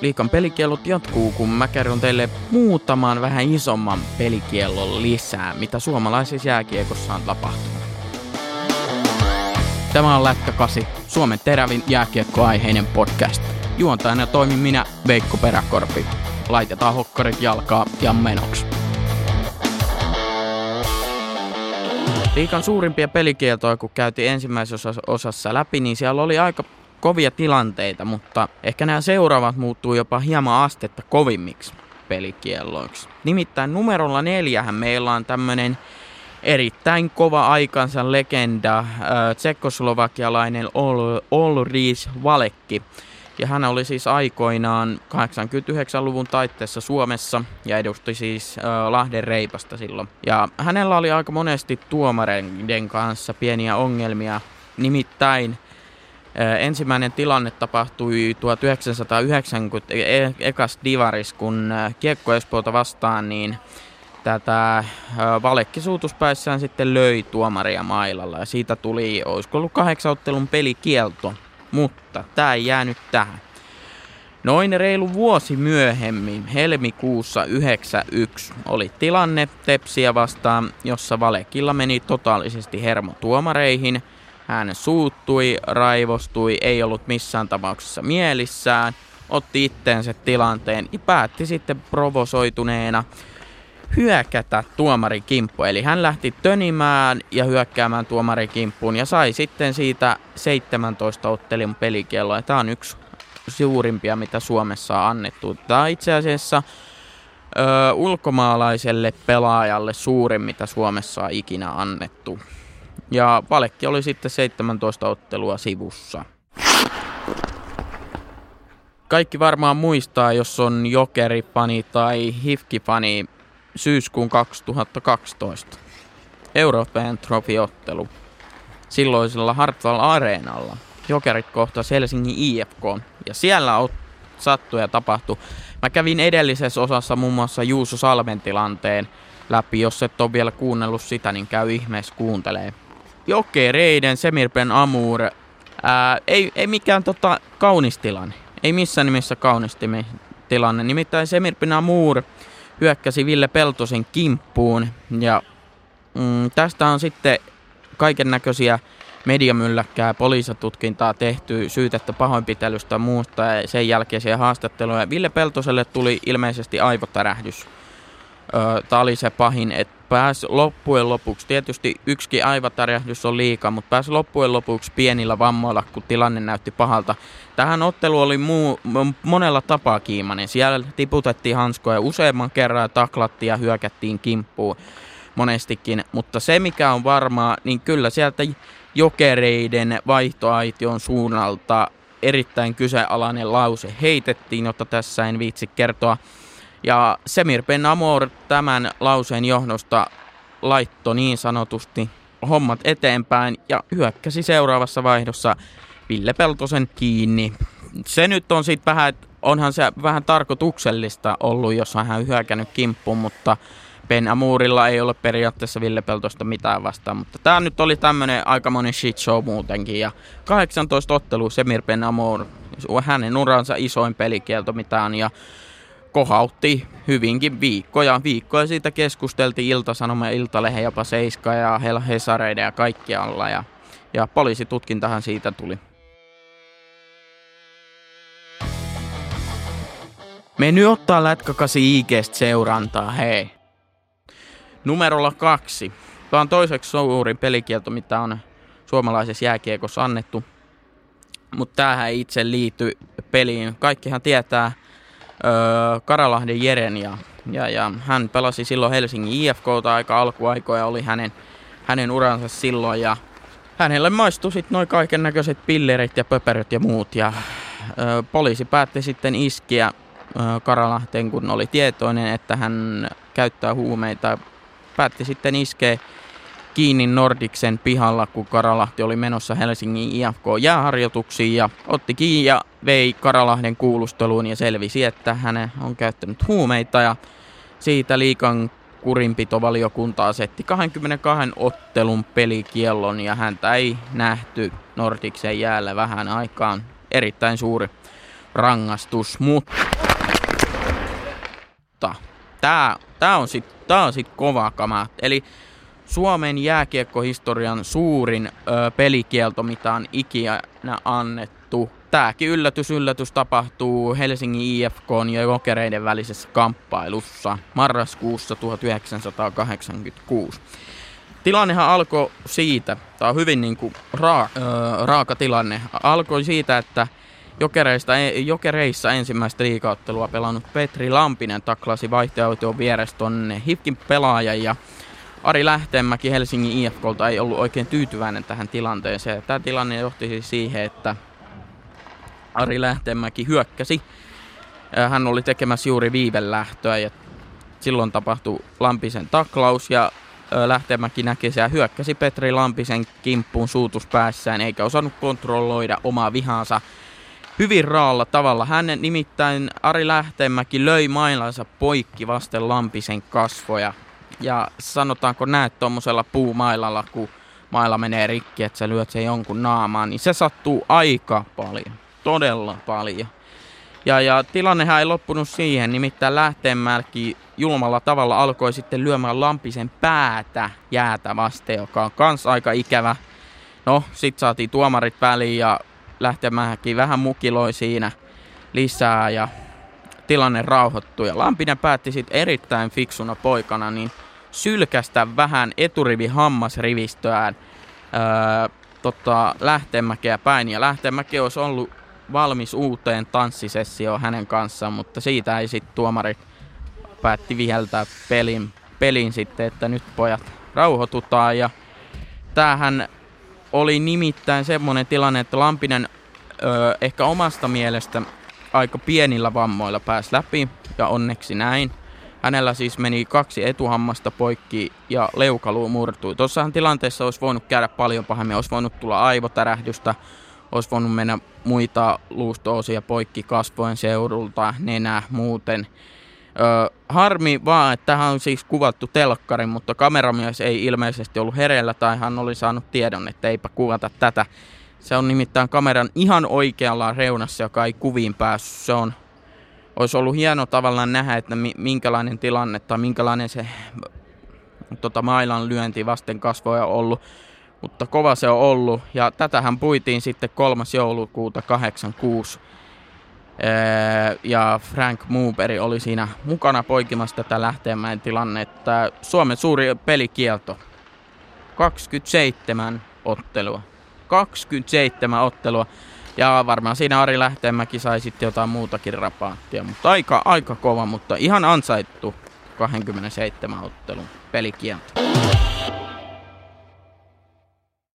liikan pelikiellot jatkuu, kun mä kerron teille muutaman vähän isomman pelikiellon lisää, mitä suomalaisessa jääkiekossa on tapahtunut. Tämä on Lätkä 8, Suomen terävin jääkiekkoaiheinen podcast. Juontajana toimin minä, Veikko Peräkorpi. Laitetaan hokkarit jalkaa ja menoksi. Liikan suurimpia pelikieltoja, kun käytiin ensimmäisessä osassa läpi, niin siellä oli aika kovia tilanteita, mutta ehkä nämä seuraavat muuttuu jopa hieman astetta kovimmiksi pelikielloiksi. Nimittäin numerolla neljähän meillä on tämmönen erittäin kova aikansa legenda, äh, tsekkoslovakialainen Olris Valekki. Ja hän oli siis aikoinaan 89-luvun taitteessa Suomessa ja edusti siis äh, Lahden reipasta silloin. Ja hänellä oli aika monesti tuomareiden kanssa pieniä ongelmia. Nimittäin Ensimmäinen tilanne tapahtui 1990 e-, ekas divaris, kun Kiekko Espoota vastaan, niin tätä Valekki suutuspäissään sitten löi tuomaria mailalla ja siitä tuli, olisiko ollut kahdeksanottelun pelikielto, mutta tämä ei jäänyt tähän. Noin reilu vuosi myöhemmin, helmikuussa 91, oli tilanne Tepsiä vastaan, jossa Valekilla meni totaalisesti hermo tuomareihin – hän suuttui, raivostui, ei ollut missään tapauksessa mielissään, otti itteensä tilanteen ja päätti sitten provosoituneena hyökätä tuomari kimppu. Eli hän lähti tönimään ja hyökkäämään tuomari kimppuun ja sai sitten siitä 17 ottelun pelikielloa. Tämä on yksi suurimpia, mitä Suomessa on annettu. Tämä on itse asiassa ö, ulkomaalaiselle pelaajalle suurin, mitä Suomessa on ikinä annettu. Ja Valekki oli sitten 17 ottelua sivussa. Kaikki varmaan muistaa, jos on Jokeri-fani tai Hifki-fani syyskuun 2012. Euroopan trofiottelu silloisella Hartwall Areenalla. Jokerit kohtasi Helsingin IFK ja siellä sattui ja tapahtui. Mä kävin edellisessä osassa muun muassa Juuso Salven tilanteen läpi. Jos et ole vielä kuunnellut sitä, niin käy ihmeessä kuuntelee. Jokereiden Semirpen Amur. Ää, ei, ei mikään tota, kaunis tilanne. Ei missään nimessä kaunis tilanne. Nimittäin Semirpen Amur hyökkäsi Ville Peltosen kimppuun. Ja mm, tästä on sitten kaiken näköisiä mediamylläkkää poliisatutkintaa tehty, syytettä pahoinpitelystä ja muusta ja sen jälkeisiä haastatteluja. Ville Peltoselle tuli ilmeisesti aivotärähdys. Tämä oli se pahin, että pääsi loppujen lopuksi, tietysti yksikin aivatarjahdus on liikaa, mutta pääsi loppujen lopuksi pienillä vammoilla, kun tilanne näytti pahalta. Tähän ottelu oli muu, monella tapaa kiimainen. Siellä tiputettiin hanskoja useamman kerran taklattiin ja hyökättiin kimppuun monestikin. Mutta se mikä on varmaa, niin kyllä sieltä jokereiden vaihtoaition suunnalta erittäin kyseenalainen lause heitettiin, jotta tässä en viitsi kertoa ja Semir Ben Amor tämän lauseen johdosta laitto niin sanotusti hommat eteenpäin ja hyökkäsi seuraavassa vaihdossa Ville Peltosen kiinni. Se nyt on sitten vähän, onhan se vähän tarkoituksellista ollut, jos hän hyökännyt kimppuun, mutta Ben Amurilla ei ole periaatteessa Ville Peltosta mitään vastaan, mutta tämä nyt oli tämmöinen aikamoinen shit show muutenkin. Ja 18 ottelu Semir Ben Amur, hänen uransa isoin pelikielto mitä on, ja kohautti hyvinkin viikkoja. Viikkoja siitä keskusteltiin Ilta-Sanoma, Iltalehen, jopa Seiska ja Hesareiden ja kaikkialla. Ja, ja poliisitutkintahan siitä tuli. Me nyt ottaa lätkäkasi IGstä seurantaa, hei. Numerolla kaksi. Tämä on toiseksi suurin pelikielto, mitä on suomalaisessa jääkiekossa annettu. Mutta tämähän itse liity peliin. Kaikkihan tietää, öö, Karalahden Jeren ja, ja, ja, hän pelasi silloin Helsingin IFKta aika alkuaikoja, oli hänen, hänen uransa silloin ja hänelle maistui sitten noin kaiken näköiset pillerit ja pöperöt ja muut ja öö, poliisi päätti sitten iskiä öö, Karalahteen, kun oli tietoinen, että hän käyttää huumeita. Päätti sitten iskeä kiinni Nordiksen pihalla, kun Karalahti oli menossa Helsingin IFK-jääharjoituksiin ja otti kiinni ja vei Karalahden kuulusteluun ja selvisi, että hän on käyttänyt huumeita ja siitä liikan kurinpitovaliokunta asetti 22 ottelun pelikiellon ja häntä ei nähty Nordiksen jäällä vähän aikaan. Erittäin suuri, rangaistus, mutta tää on sit, tää on sit kova kama. Eli Suomen jääkiekkohistorian suurin ö, pelikielto, mitä on ikinä annettu. Tääkin yllätys yllätys tapahtuu Helsingin IFK ja Jokereiden välisessä kamppailussa marraskuussa 1986. Tilannehan alkoi siitä, tämä on hyvin niin kuin raa, ö, raaka tilanne, alkoi siitä, että Jokereista, jokereissa ensimmäistä liikauttelua pelannut Petri Lampinen taklasi vaihtoehtoon vieressä tonne Hifkin pelaajan ja Ari Lähteenmäki Helsingin IFKlta ei ollut oikein tyytyväinen tähän tilanteeseen. Tämä tilanne johti siis siihen, että Ari Lähteenmäki hyökkäsi. Hän oli tekemässä juuri viivelähtöä ja silloin tapahtui Lampisen taklaus ja Lähteenmäki näki ja hyökkäsi Petri Lampisen kimppuun suutuspäässään eikä osannut kontrolloida omaa vihansa hyvin raalla tavalla. Hänen nimittäin Ari Lähteenmäki löi mailansa poikki vasten Lampisen kasvoja. Ja sanotaanko näet tuommoisella puumailalla, kun mailla menee rikki, että sä lyöt sen jonkun naamaan, niin se sattuu aika paljon. Todella paljon. Ja, ja tilannehan ei loppunut siihen, nimittäin Lähteenmäki julmalla tavalla alkoi sitten lyömään Lampisen päätä jäätä vasten, joka on kans aika ikävä. No, sit saatiin tuomarit väliin ja Lähtemäki vähän mukiloi siinä lisää ja tilanne rauhoittui. Ja Lampinen päätti sitten erittäin fiksuna poikana niin sylkästä vähän eturivi hammasrivistöään öö, tota, Lähteenmäkeä päin. Ja Lähteenmäki olisi ollut valmis uuteen tanssisessioon hänen kanssaan, mutta siitä ei sitten tuomari päätti viheltää pelin, pelin sitten, että nyt pojat rauhoitutaan. Ja tämähän oli nimittäin semmoinen tilanne, että Lampinen ö, ehkä omasta mielestä aika pienillä vammoilla pääsi läpi, ja onneksi näin. Hänellä siis meni kaksi etuhammasta poikki ja leukaluu murtui. Tuossahan tilanteessa olisi voinut käydä paljon pahemmin. Olisi voinut tulla aivotärähdystä, olisi voinut mennä muita luustoosia poikki kasvojen seudulta, nenä, muuten. Ö, harmi vaan, että tähän on siis kuvattu telkkari, mutta kameramies ei ilmeisesti ollut hereillä tai hän oli saanut tiedon, että eipä kuvata tätä. Se on nimittäin kameran ihan oikealla reunassa, joka ei kuviin päässyt. Se on, olisi ollut hieno tavallaan nähdä, että minkälainen tilanne tai minkälainen se tota, mailan lyönti vasten kasvoja on ollut. Mutta kova se on ollut ja tätähän puitiin sitten 3. joulukuuta 86 ja Frank Mooberi oli siinä mukana poikimassa tätä lähteemään tilannetta. Suomen suuri pelikielto. 27 ottelua. 27 ottelua. Ja varmaan siinä Ari Lähteenmäki sai sitten jotain muutakin rapaattia. Mutta aika, aika kova, mutta ihan ansaittu 27 ottelun pelikielto.